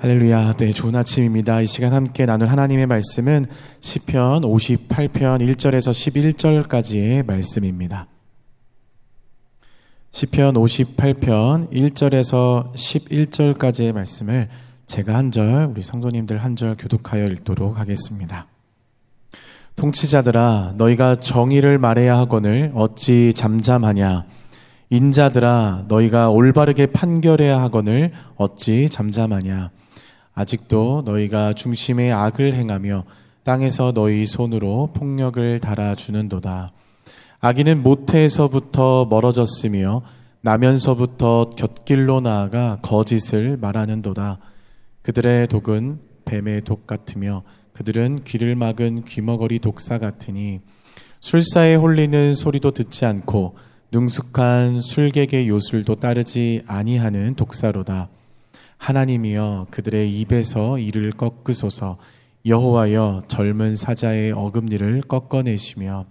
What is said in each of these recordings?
할렐루야. 네, 좋은 아침입니다. 이 시간 함께 나눌 하나님의 말씀은 시편 58편 1절에서 11절까지의 말씀입니다. 시편 58편 1절에서 11절까지의 말씀을 제가 한 절, 우리 성도님들 한 절 교독하여 읽도록 하겠습니다. 통치자들아, 너희가 정의를 말해야 하거늘 어찌 잠잠하냐? 인자들아, 너희가 올바르게 판결해야 하거늘 어찌 잠잠하냐? 아직도 너희가 중심에 악을 행하며 땅에서 너희 손으로 폭력을 달아주는도다. 아기는 모태에서부터 멀어졌으며 나면서부터 곁길로 나아가 거짓을 말하는도다. 그들의 독은 뱀의 독 같으며 그들은 귀를 막은 귀머거리 독사 같으니 술사에 홀리는 소리도 듣지 않고 능숙한 술객의 요술도 따르지 아니하는 독사로다. 하나님이여 그들의 입에서 이를 꺾으소서. 여호와여 젊은 사자의 어금니를 꺾어내시며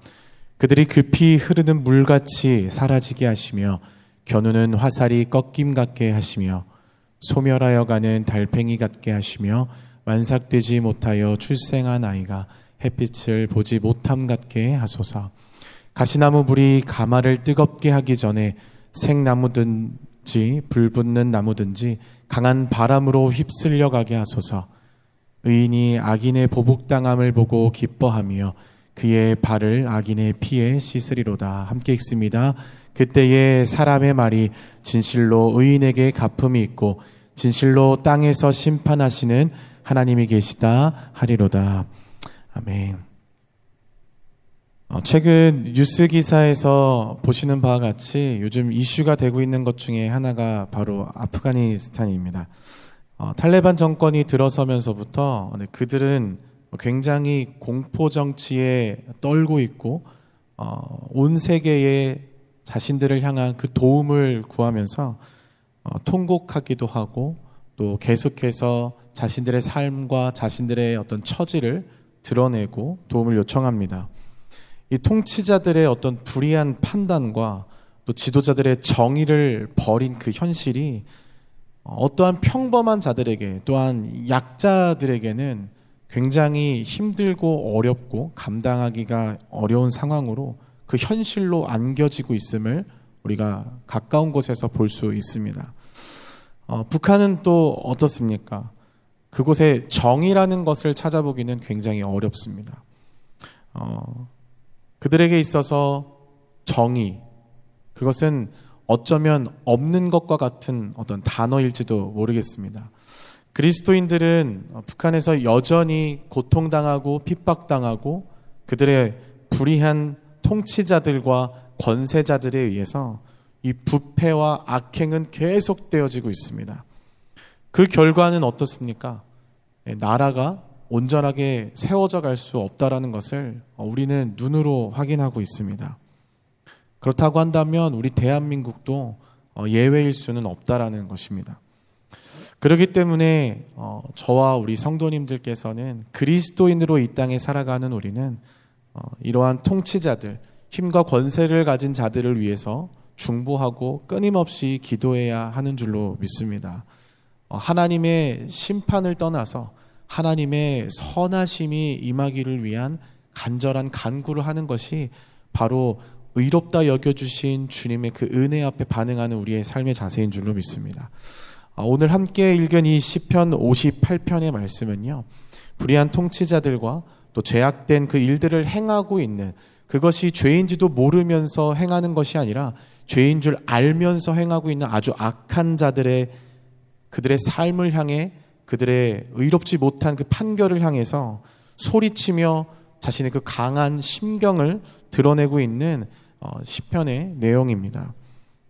그들이 급히 흐르는 물같이 사라지게 하시며 겨누는 화살이 꺾임 같게 하시며 소멸하여 가는 달팽이 같게 하시며 완삭되지 못하여 출생한 아이가 햇빛을 보지 못함 같게 하소서. 가시나무 불이 가마를 뜨겁게 하기 전에 생나무든지 불 붙는 나무든지 강한 바람으로 휩쓸려 가게 하소서. 의인이 악인의 보복당함을 보고 기뻐하며 그의 발을 악인의 피에 씻으리로다. 함께 읽습니다. 그때에 사람의 말이 진실로 의인에게 가품이 있고 진실로 땅에서 심판하시는 하나님이 계시다 하리로다. 아멘. 어, 최근 뉴스 기사에서 보시는 바와 같이 요즘 이슈가 되고 있는 것 중에 하나가 바로 아프가니스탄입니다. 어, 탈레반 정권이 들어서면서부터 네, 그들은 굉장히 공포 정치에 떨고 있고 어, 온 세계에 자신들을 향한 그 도움을 구하면서 어, 통곡하기도 하고 또 계속해서 자신들의 삶과 자신들의 어떤 처지를 드러내고 도움을 요청합니다. 이 통치자들의 어떤 불이한 판단과 또 지도자들의 정의를 버린 그 현실이 어떠한 평범한 자들에게 또한 약자들에게는 굉장히 힘들고 어렵고 감당하기가 어려운 상황으로 그 현실로 안겨지고 있음을 우리가 가까운 곳에서 볼 수 있습니다. 어, 북한은 또 어떻습니까? 그곳에 정의라는 것을 찾아보기는 굉장히 어렵습니다. 어, 그들에게 있어서 정의, 그것은 어쩌면 없는 것과 같은 어떤 단어일지도 모르겠습니다. 그리스도인들은 북한에서 여전히 고통당하고 핍박당하고 그들의 불의한 통치자들과 권세자들에 의해서 이 부패와 악행은 계속되어지고 있습니다. 그 결과는 어떻습니까? 나라가 온전하게 세워져 갈 수 없다라는 것을 우리는 눈으로 확인하고 있습니다. 그렇다고 한다면 우리 대한민국도 어, 예외일 수는 없다라는 것입니다. 그렇기 때문에 어, 저와 우리 성도님들께서는 그리스도인으로 이 땅에 살아가는 우리는 어, 이러한 통치자들, 힘과 권세를 가진 자들을 위해서 중보하고 끊임없이 기도해야 하는 줄로 믿습니다. 하나님의 심판을 떠나서 하나님의 선하심이 임하기를 위한 간절한 간구를 하는 것이 바로 의롭다 여겨주신 주님의 그 은혜 앞에 반응하는 우리의 삶의 자세인 줄로 믿습니다. 아, 오늘 함께 읽은 이 시편 58편의 말씀은요. 불의한 통치자들과 또 죄악된 그 일들을 행하고 있는 그것이 죄인지도 모르면서 행하는 것이 아니라 죄인 줄 알면서 행하고 있는 아주 악한 자들의 그들의 삶을 향해 그들의 의롭지 못한 그 판결을 향해서 소리치며 자신의 그 강한 심경을 드러내고 있는 어, 시편의 내용입니다.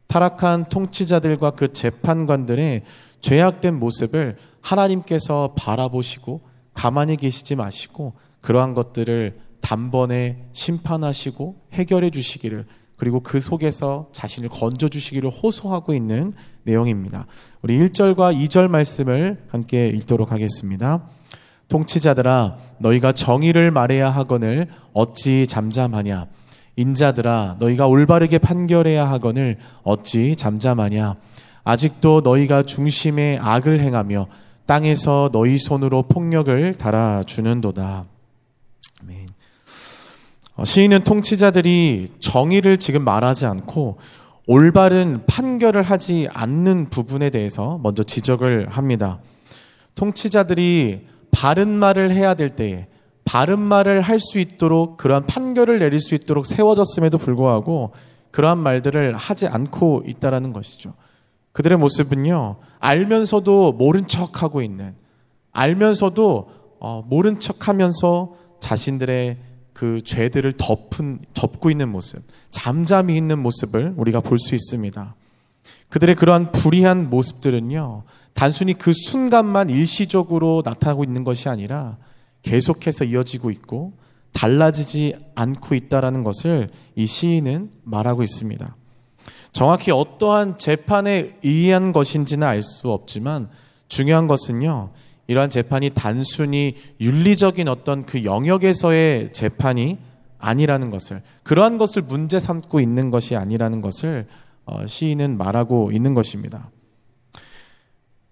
타락한 통치자들과 그 재판관들의 죄악된 모습을 하나님께서 바라보시고 가만히 계시지 마시고 그러한 것들을 단번에 심판하시고 해결해 주시기를 그리고 그 속에서 자신을 건져 주시기를 호소하고 있는 내용입니다. 우리 1절과 2절 말씀을 함께 읽도록 하겠습니다. 통치자들아 너희가 정의를 말해야 하거늘 어찌 잠잠하냐 인자들아 너희가 올바르게 판결해야 하거늘 어찌 잠잠하냐 아직도 너희가 중심에 악을 행하며 땅에서 너희 손으로 폭력을 달아주는도다. 어, 시인은 통치자들이 정의를 지금 말하지 않고 올바른 판결을 하지 않는 부분에 대해서 먼저 지적을 합니다. 통치자들이 바른 말을 해야 될 때에 바른 말을 할 수 있도록 그러한 판결을 내릴 수 있도록 세워졌음에도 불구하고 그러한 말들을 하지 않고 있다라는 것이죠. 그들의 모습은요, 알면서도 모른 척 하고 있는, 알면서도 어, 모른 척 하면서 자신들의 그 죄들을 덮은, 덮고 있는 모습, 잠잠히 있는 모습을 우리가 볼 수 있습니다. 그들의 그러한 불의한 모습들은요, 단순히 그 순간만 일시적으로 나타나고 있는 것이 아니라 계속해서 이어지고 있고 달라지지 않고 있다라는 것을 이 시인은 말하고 있습니다. 정확히 어떠한 재판에 의한 것인지는 알 수 없지만 중요한 것은요, 이러한 재판이 단순히 윤리적인 어떤 그 영역에서의 재판이 아니라는 것을 그러한 것을 문제 삼고 있는 것이 아니라는 것을 어, 시인은 말하고 있는 것입니다.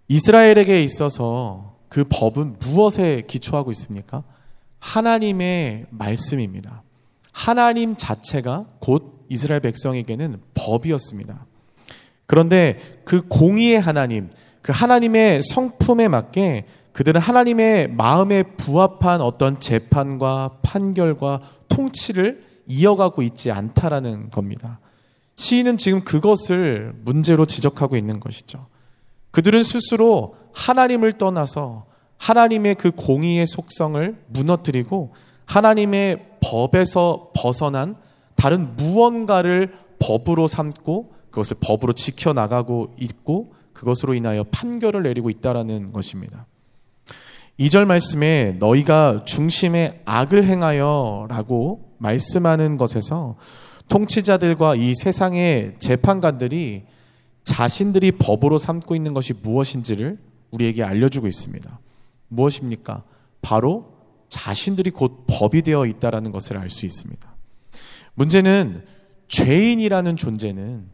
이스라엘에게 있어서 그 법은 무엇에 기초하고 있습니까? 하나님의 말씀입니다. 하나님 자체가 곧 이스라엘 백성에게는 법이었습니다. 그런데 그 공의의 하나님, 그 하나님의 성품에 맞게 그들은 하나님의 마음에 부합한 어떤 재판과 판결과 통치를 이어가고 있지 않다라는 겁니다. 시인은 지금 그것을 문제로 지적하고 있는 것이죠. 그들은 스스로 하나님을 떠나서 하나님의 그 공의의 속성을 무너뜨리고 하나님의 법에서 벗어난 다른 무언가를 법으로 삼고 그것을 법으로 지켜나가고 있고 그것으로 인하여 판결을 내리고 있다라는 것입니다. 2절 말씀에 너희가 중심에 악을 행하여 라고 말씀하는 것에서 통치자들과 이 세상의 재판관들이 자신들이 법으로 삼고 있는 것이 무엇인지를 우리에게 알려주고 있습니다. 무엇입니까? 바로 자신들이 곧 법이 되어 있다라는 것을 알 수 있습니다. 문제는 죄인이라는 존재는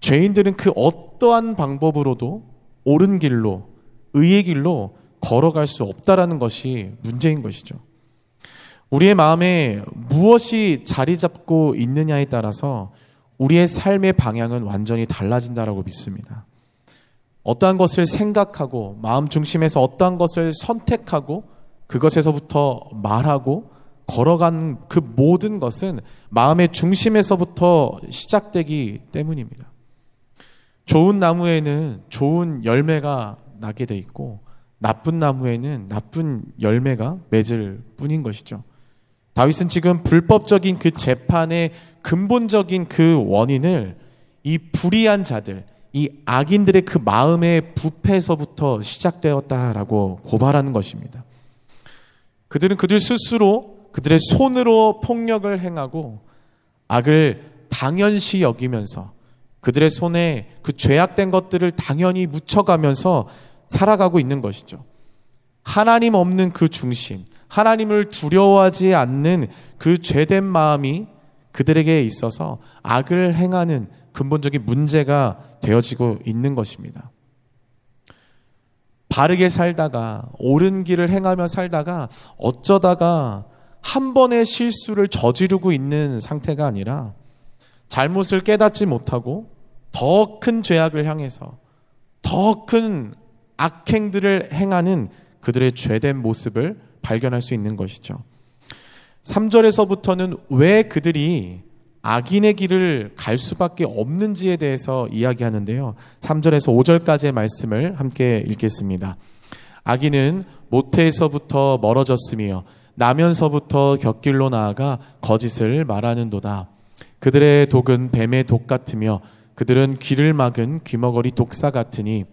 죄인들은 그 어떠한 방법으로도 옳은 길로 의의 길로 걸어갈 수 없다라는 것이 문제인 것이죠. 우리의 마음에 무엇이 자리 잡고 있느냐에 따라서 우리의 삶의 방향은 완전히 달라진다라고 믿습니다. 어떠한 것을 생각하고 마음 중심에서 어떠한 것을 선택하고 그것에서부터 말하고 걸어간 그 모든 것은 마음의 중심에서부터 시작되기 때문입니다. 좋은 나무에는 좋은 열매가 나게 돼 있고 나쁜 나무에는 나쁜 열매가 맺을 뿐인 것이죠. 다윗은 지금 불법적인 그 재판의 근본적인 그 원인을 이 불의한 자들, 이 악인들의 그 마음의 부패에서부터 시작되었다라고 고발하는 것입니다. 그들은 그들 스스로 그들의 손으로 폭력을 행하고 악을 당연시 여기면서 그들의 손에 그 죄악된 것들을 당연히 묻혀가면서 살아가고 있는 것이죠. 하나님 없는 그 중심, 하나님을 두려워하지 않는 그 죄된 마음이 그들에게 있어서 악을 행하는 근본적인 문제가 되어지고 있는 것입니다. 바르게 살다가 옳은 길을 행하며 살다가 어쩌다가 한 번의 실수를 저지르고 있는 상태가 아니라 잘못을 깨닫지 못하고 더 큰 죄악을 향해서 더 큰 악행들을 행하는 그들의 죄된 모습을 발견할 수 있는 것이죠. 3절에서부터는 왜 그들이 악인의 길을 갈 수밖에 없는지에 대해서 이야기하는데요. 3절에서 5절까지의 말씀을 함께 읽겠습니다. 악인은 모태에서부터 멀어졌으며 나면서부터 곁길로 나아가 거짓을 말하는도다. 그들의 독은 뱀의 독 같으며 그들은 귀를 막은 귀머거리 독사 같으니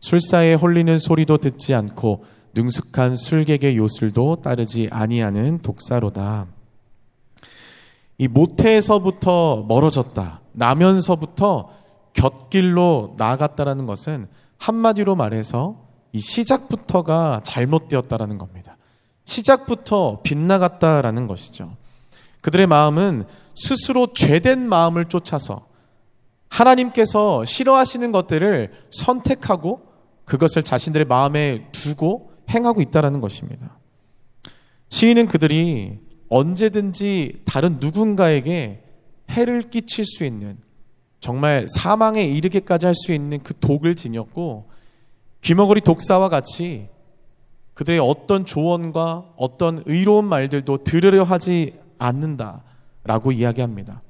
술사에 홀리는 소리도 듣지 않고 능숙한 술객의 요술도 따르지 아니하는 독사로다. 이 모태에서부터 멀어졌다. 나면서부터 곁길로 나아갔다라는 것은 한마디로 말해서 이 시작부터가 잘못되었다라는 겁니다. 시작부터 빗나갔다라는 것이죠. 그들의 마음은 스스로 죄된 마음을 쫓아서 하나님께서 싫어하시는 것들을 선택하고 그것을 자신들의 마음에 두고 행하고 있다라는 것입니다. 시인은 그들이 언제든지 다른 누군가에게 해를 끼칠 수 있는 정말 사망에 이르게까지 할 수 있는 그 독을 지녔고 귀머거리 독사와 같이 그들의 어떤 조언과 어떤 의로운 말들도 들으려 하지 않는다라고 이야기합니다.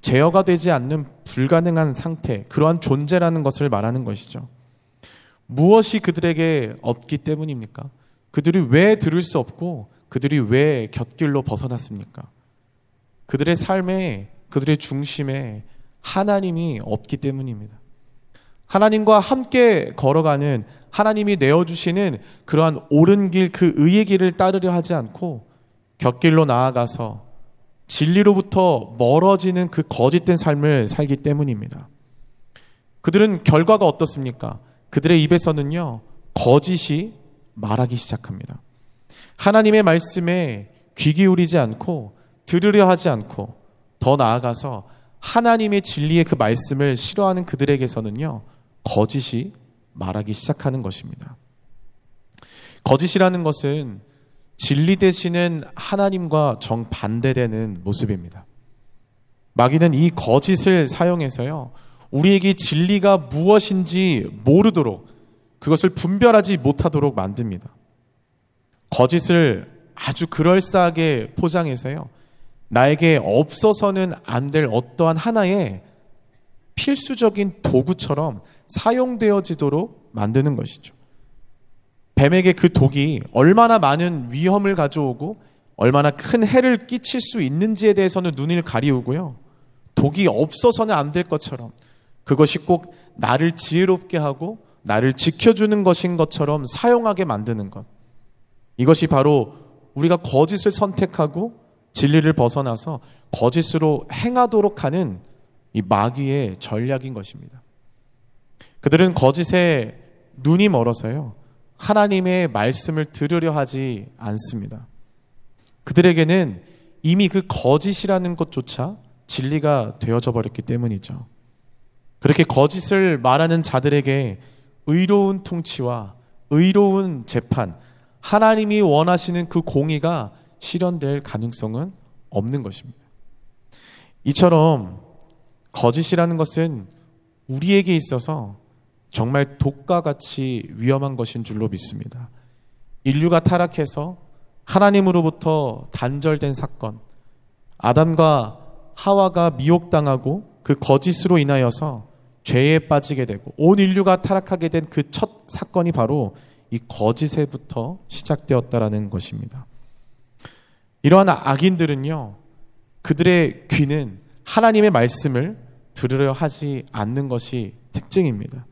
제어가 되지 않는 불가능한 상태, 그러한 존재라는 것을 말하는 것이죠. 무엇이 그들에게 없기 때문입니까? 그들이 왜 들을 수 없고 그들이 왜 곁길로 벗어났습니까? 그들의 삶에, 그들의 중심에 하나님이 없기 때문입니다. 하나님과 함께 걸어가는 하나님이 내어주시는 그러한 옳은 길, 그 의의 길을 따르려 하지 않고 곁길로 나아가서 진리로부터 멀어지는 그 거짓된 삶을 살기 때문입니다. 그들은 결과가 어떻습니까? 그들의 입에서는요, 거짓이 말하기 시작합니다. 하나님의 말씀에 귀 기울이지 않고 들으려 하지 않고 더 나아가서 하나님의 진리의 그 말씀을 싫어하는 그들에게서는요, 거짓이 말하기 시작하는 것입니다. 거짓이라는 것은 진리 되시는 하나님과 정반대되는 모습입니다. 마귀는 이 거짓을 사용해서요, 우리에게 진리가 무엇인지 모르도록 그것을 분별하지 못하도록 만듭니다. 거짓을 아주 그럴싸하게 포장해서요, 나에게 없어서는 안 될 어떠한 하나의 필수적인 도구처럼 사용되어지도록 만드는 것이죠. 뱀에게 그 독이 얼마나 많은 위험을 가져오고 얼마나 큰 해를 끼칠 수 있는지에 대해서는 눈을 가리우고요. 독이 없어서는 안 될 것처럼 그것이 꼭 나를 지혜롭게 하고 나를 지켜주는 것인 것처럼 사용하게 만드는 것. 이것이 바로 우리가 거짓을 선택하고 진리를 벗어나서 거짓으로 행하도록 하는 이 마귀의 전략인 것입니다. 그들은 거짓에 눈이 멀어서요. 하나님의 말씀을 들으려 하지 않습니다. 그들에게는 이미 그 거짓이라는 것조차 진리가 되어져 버렸기 때문이죠. 그렇게 거짓을 말하는 자들에게 의로운 통치와 의로운 재판, 하나님이 원하시는 그 공의가 실현될 가능성은 없는 것입니다. 이처럼 거짓이라는 것은 우리에게 있어서 정말 독과 같이 위험한 것인 줄로 믿습니다. 인류가 타락해서 하나님으로부터 단절된 사건, 아담과 하와가 미혹당하고 그 거짓으로 인하여서 죄에 빠지게 되고 온 인류가 타락하게 된 그 첫 사건이 바로 이 거짓에부터 시작되었다라는 것입니다. 이러한 악인들은요, 그들의 귀는 하나님의 말씀을 들으려 하지 않는 것이 특징입니다.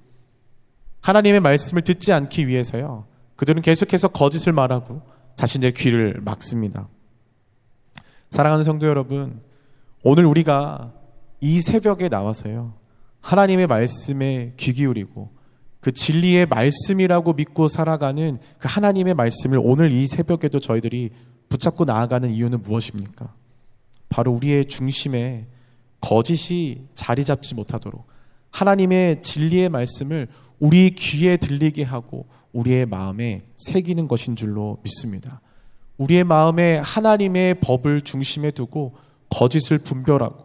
하나님의 말씀을 듣지 않기 위해서요, 그들은 계속해서 거짓을 말하고 자신의 귀를 막습니다. 사랑하는 성도 여러분, 오늘 우리가 이 새벽에 나와서요, 하나님의 말씀에 귀 기울이고 그 진리의 말씀이라고 믿고 살아가는 그 하나님의 말씀을 오늘 이 새벽에도 저희들이 붙잡고 나아가는 이유는 무엇입니까? 바로 우리의 중심에 거짓이 자리 잡지 못하도록 하나님의 진리의 말씀을 우리 귀에 들리게 하고 우리의 마음에 새기는 것인 줄로 믿습니다. 우리의 마음에 하나님의 법을 중심에 두고 거짓을 분별하고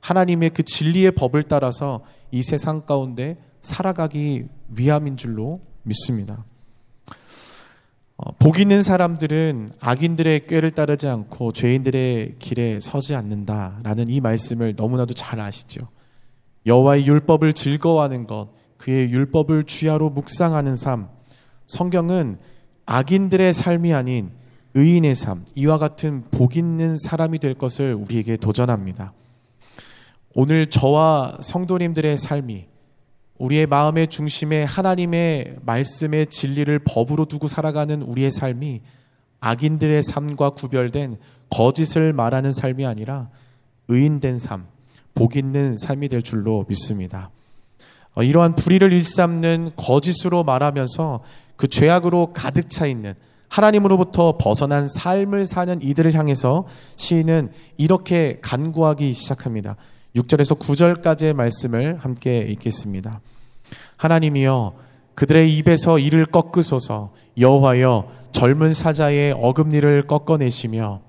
하나님의 그 진리의 법을 따라서 이 세상 가운데 살아가기 위함인 줄로 믿습니다. 어, 복 있는 사람들은 악인들의 꾀를 따르지 않고 죄인들의 길에 서지 않는다라는 이 말씀을 너무나도 잘 아시죠. 여호와의 율법을 즐거워하는 것, 그의 율법을 주야로 묵상하는 삶. 성경은 악인들의 삶이 아닌 의인의 삶, 이와 같은 복 있는 사람이 될 것을 우리에게 도전합니다. 오늘 저와 성도님들의 삶이 우리의 마음의 중심에 하나님의 말씀의 진리를 법으로 두고 살아가는 우리의 삶이 악인들의 삶과 구별된 거짓을 말하는 삶이 아니라 의인된 삶, 복 있는 삶이 될 줄로 믿습니다. 어, 이러한 불의를 일삼는 거짓으로 말하면서 그 죄악으로 가득 차 있는 하나님으로부터 벗어난 삶을 사는 이들을 향해서 시인은 이렇게 간구하기 시작합니다. 6절에서 9절까지의 말씀을 함께 읽겠습니다. 하나님이여 그들의 입에서 이를 꺾으소서 여호와여 젊은 사자의 어금니를 꺾어내시며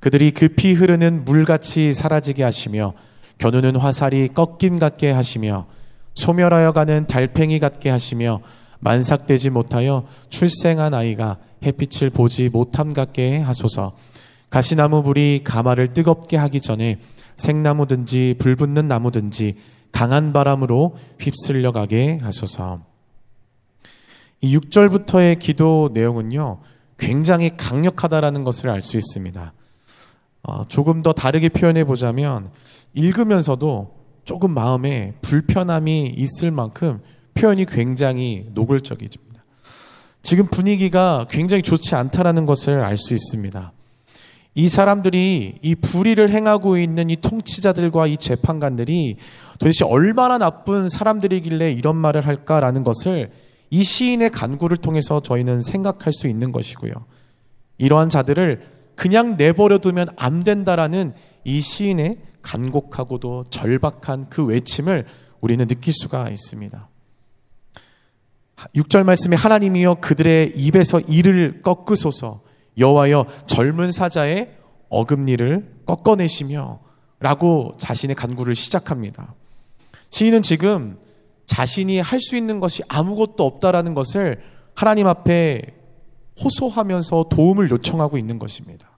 그들이 급히 흐르는 물같이 사라지게 하시며 겨누는 화살이 꺾임 같게 하시며 소멸하여 가는 달팽이 같게 하시며 만삭되지 못하여 출생한 아이가 햇빛을 보지 못함 같게 하소서 가시나무 불이 가마를 뜨겁게 하기 전에 생나무든지 불붙는 나무든지 강한 바람으로 휩쓸려 가게 하소서. 이 6절부터의 기도 내용은요, 굉장히 강력하다라는 것을 알 수 있습니다. 어, 조금 더 다르게 표현해 보자면, 읽으면서도 조금 마음에 불편함이 있을 만큼 표현이 굉장히 노골적이집니다. 지금 분위기가 굉장히 좋지 않다라는 것을 알 수 있습니다. 이 사람들이 이 불의를 행하고 있는 이 통치자들과 이 재판관들이 도대체 얼마나 나쁜 사람들이길래 이런 말을 할까라는 것을 이 시인의 간구를 통해서 저희는 생각할 수 있는 것이고요. 이러한 자들을 그냥 내버려 두면 안 된다라는 이 시인의 간곡하고도 절박한 그 외침을 우리는 느낄 수가 있습니다. 6절 말씀에 하나님이여 그들의 입에서 이를 꺾으소서 여호와여 젊은 사자의 어금니를 꺾어내시며 라고 자신의 간구를 시작합니다. 시인은 지금 자신이 할 수 있는 것이 아무것도 없다라는 것을 하나님 앞에 호소하면서 도움을 요청하고 있는 것입니다.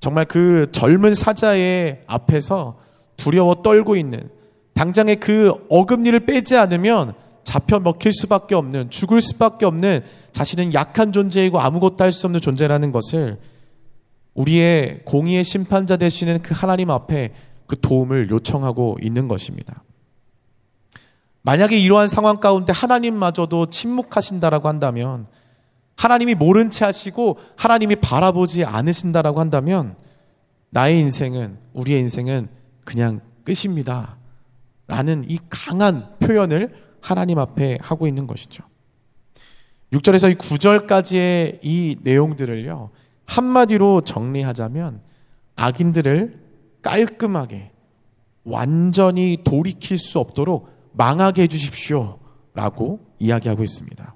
정말 그 젊은 사자의 앞에서 두려워 떨고 있는 당장에 그 어금니를 빼지 않으면 잡혀 먹힐 수밖에 없는 죽을 수밖에 없는 자신은 약한 존재이고 아무것도 할 수 없는 존재라는 것을 우리의 공의의 심판자 되시는 그 하나님 앞에 그 도움을 요청하고 있는 것입니다. 만약에 이러한 상황 가운데 하나님마저도 침묵하신다라고 한다면 하나님이 모른 채 하시고 하나님이 바라보지 않으신다라고 한다면 나의 인생은 우리의 인생은 그냥 끝입니다. 라는 이 강한 표현을 하나님 앞에 하고 있는 것이죠. 6절에서 이 9절까지의 이 내용들을요. 한마디로 정리하자면 악인들을 깔끔하게 완전히 돌이킬 수 없도록 망하게 해 주십시오. 라고 이야기하고 있습니다.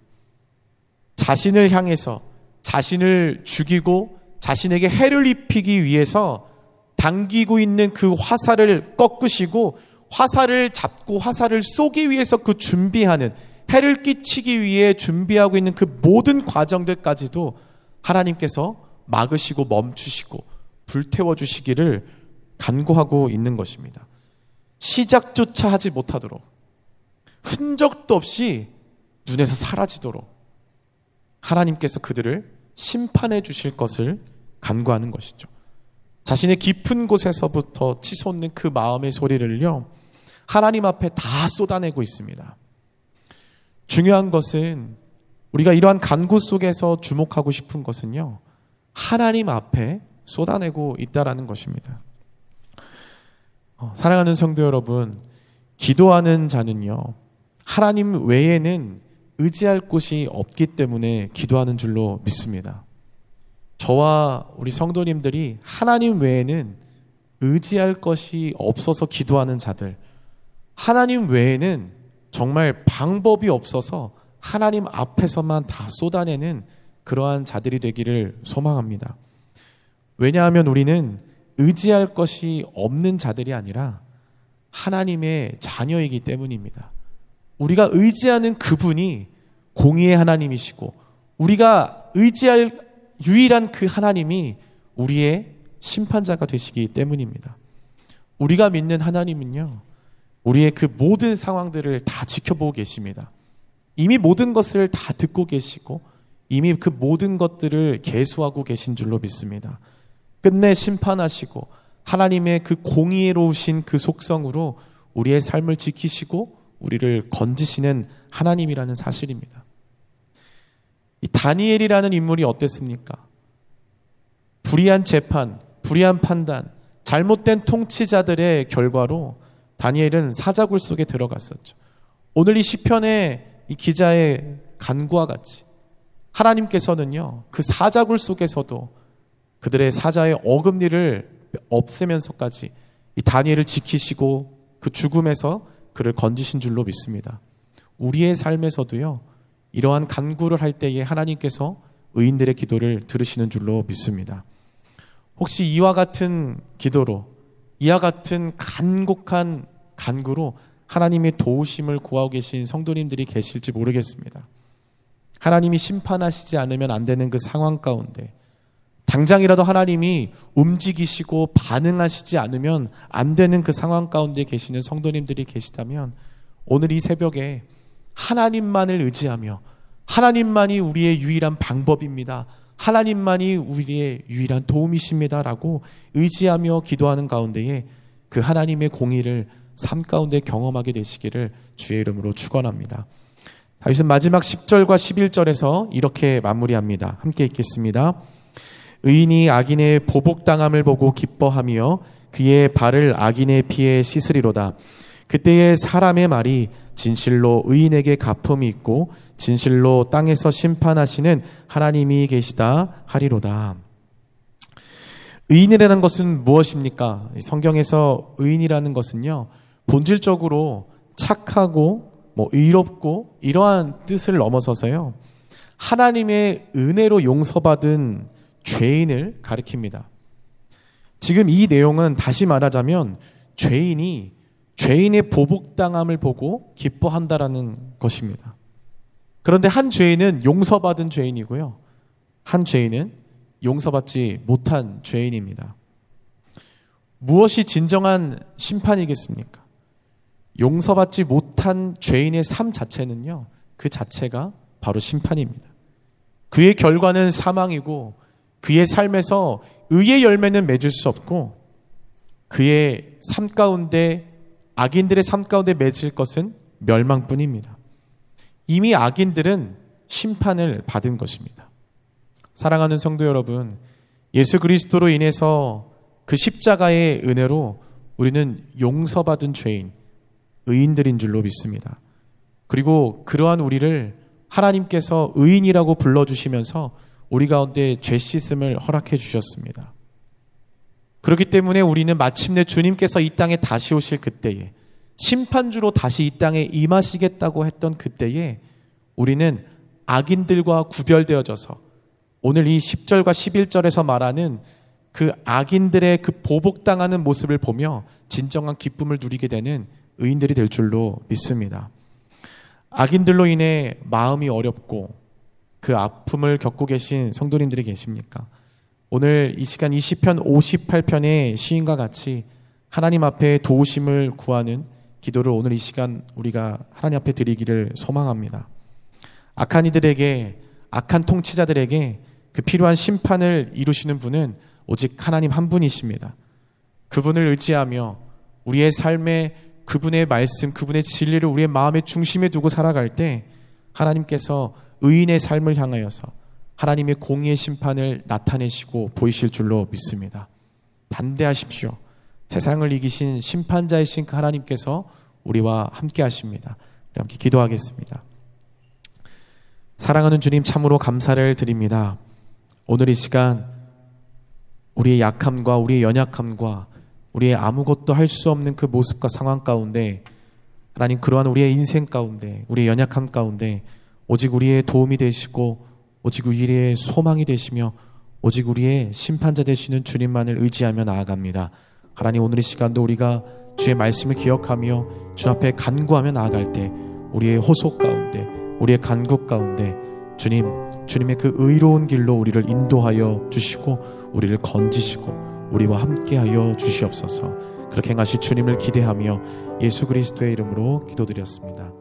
자신을 향해서 자신을 죽이고 자신에게 해를 입히기 위해서 당기고 있는 그 화살을 꺾으시고 화살을 잡고 화살을 쏘기 위해서 그 준비하는 해를 끼치기 위해 준비하고 있는 그 모든 과정들까지도 하나님께서 막으시고 멈추시고 불태워 주시기를 간구하고 있는 것입니다. 시작조차 하지 못하도록 흔적도 없이 눈에서 사라지도록 하나님께서 그들을 심판해 주실 것을 간구하는 것이죠. 자신의 깊은 곳에서부터 치솟는 그 마음의 소리를요, 하나님 앞에 다 쏟아내고 있습니다. 중요한 것은 우리가 이러한 간구 속에서 주목하고 싶은 것은요, 하나님 앞에 쏟아내고 있다라는 것입니다. 어, 사랑하는 성도 여러분, 기도하는 자는요, 하나님 외에는 의지할 곳이 없기 때문에 기도하는 줄로 믿습니다. 저와 우리 성도님들이 하나님 외에는 의지할 것이 없어서 기도하는 자들, 하나님 외에는 정말 방법이 없어서 하나님 앞에서만 다 쏟아내는 그러한 자들이 되기를 소망합니다. 왜냐하면 우리는 의지할 것이 없는 자들이 아니라 하나님의 자녀이기 때문입니다. 우리가 의지하는 그분이 공의의 하나님이시고 우리가 의지할 유일한 그 하나님이 우리의 심판자가 되시기 때문입니다. 우리가 믿는 하나님은요, 우리의 그 모든 상황들을 다 지켜보고 계십니다. 이미 모든 것을 다 듣고 계시고, 이미 그 모든 것들을 계수하고 계신 줄로 믿습니다. 끝내 심판하시고, 하나님의 그 공의로우신 그 속성으로 우리의 삶을 지키시고, 우리를 건지시는 하나님이라는 사실입니다. 이 다니엘이라는 인물이 어땠습니까? 불의한 재판, 불의한 판단, 잘못된 통치자들의 결과로 다니엘은 사자굴 속에 들어갔었죠. 오늘 이 시편의 이 기자의 간구와 같이 하나님께서는요, 그 사자굴 속에서도 그들의 사자의 어금니를 없애면서까지 이 다니엘을 지키시고 그 죽음에서 그를 건지신 줄로 믿습니다. 우리의 삶에서도요, 이러한 간구를 할 때에 하나님께서 의인들의 기도를 들으시는 줄로 믿습니다. 혹시 이와 같은 기도로, 이와 같은 간곡한 간구로 하나님의 도우심을 구하고 계신 성도님들이 계실지 모르겠습니다. 하나님이 심판하시지 않으면 안 되는 그 상황 가운데, 당장이라도 하나님이 움직이시고 반응하시지 않으면 안 되는 그 상황 가운데 계시는 성도님들이 계시다면 오늘 이 새벽에 하나님만을 의지하며 하나님만이 우리의 유일한 방법입니다. 하나님만이 우리의 유일한 도움이십니다라고 의지하며 기도하는 가운데에 그 하나님의 공의를 삶 가운데 경험하게 되시기를 주의 이름으로 축원합니다. 다윗은 마지막 10절과 11절에서 이렇게 마무리합니다. 함께 읽겠습니다. 의인이 악인의 보복당함을 보고 기뻐하며 그의 발을 악인의 피에 씻으리로다. 그때의 사람의 말이 진실로 의인에게 갚음이 있고 진실로 땅에서 심판하시는 하나님이 계시다 하리로다. 의인이라는 것은 무엇입니까? 성경에서 의인이라는 것은요, 본질적으로 착하고 뭐 의롭고 이러한 뜻을 넘어서서요, 하나님의 은혜로 용서받은 죄인을 가리킵니다. 지금 이 내용은 다시 말하자면 죄인이 죄인의 보복당함을 보고 기뻐한다라는 것입니다. 그런데 한 죄인은 용서받은 죄인이고요. 한 죄인은 용서받지 못한 죄인입니다. 무엇이 진정한 심판이겠습니까? 용서받지 못한 죄인의 삶 자체는요, 그 자체가 바로 심판입니다. 그의 결과는 사망이고 그의 삶에서 의의 열매는 맺을 수 없고 그의 삶 가운데 악인들의 삶 가운데 맺을 것은 멸망뿐입니다. 이미 악인들은 심판을 받은 것입니다. 사랑하는 성도 여러분, 예수 그리스도로 인해서 그 십자가의 은혜로 우리는 용서받은 죄인, 의인들인 줄로 믿습니다. 그리고 그러한 우리를 하나님께서 의인이라고 불러주시면서 우리 가운데 죄 씻음을 허락해 주셨습니다. 그렇기 때문에 우리는 마침내 주님께서 이 땅에 다시 오실 그때에 심판주로 다시 이 땅에 임하시겠다고 했던 그때에 우리는 악인들과 구별되어져서 오늘 이 10절과 11절에서 말하는 그 악인들의 그 보복당하는 모습을 보며 진정한 기쁨을 누리게 되는 의인들이 될 줄로 믿습니다. 악인들로 인해 마음이 어렵고 그 아픔을 겪고 계신 성도님들이 계십니까? 오늘 이 시간 20편 58편의 시인과 같이 하나님 앞에 도우심을 구하는 기도를 오늘 이 시간 우리가 하나님 앞에 드리기를 소망합니다. 악한 이들에게 악한 통치자들에게 그 필요한 심판을 이루시는 분은 오직 하나님 한 분이십니다. 그분을 의지하며 우리의 삶에 그분의 말씀, 그분의 진리를 우리의 마음의 중심에 두고 살아갈 때 하나님께서 의인의 삶을 향하여서 하나님의 공의의 심판을 나타내시고 보이실 줄로 믿습니다. 반대하십시오. 세상을 이기신 심판자이신 그 하나님께서 우리와 함께 하십니다. 함께 기도하겠습니다. 사랑하는 주님 참으로 감사를 드립니다. 오늘 이 시간 우리의 약함과 우리의 연약함과 우리의 아무것도 할 수 없는 그 모습과 상황 가운데 하나님 그러한 우리의 인생 가운데 우리의 연약함 가운데 오직 우리의 도움이 되시고 오직 우리의 소망이 되시며 오직 우리의 심판자 되시는 주님만을 의지하며 나아갑니다. 하나님 오늘 이 시간도 우리가 주의 말씀을 기억하며 주 앞에 간구하며 나아갈 때 우리의 호소 가운데 우리의 간구 가운데 주님 주님의 그 의로운 길로 우리를 인도하여 주시고 우리를 건지시고 우리와 함께하여 주시옵소서. 그렇게 행하실 주님을 기대하며 예수 그리스도의 이름으로 기도드렸습니다.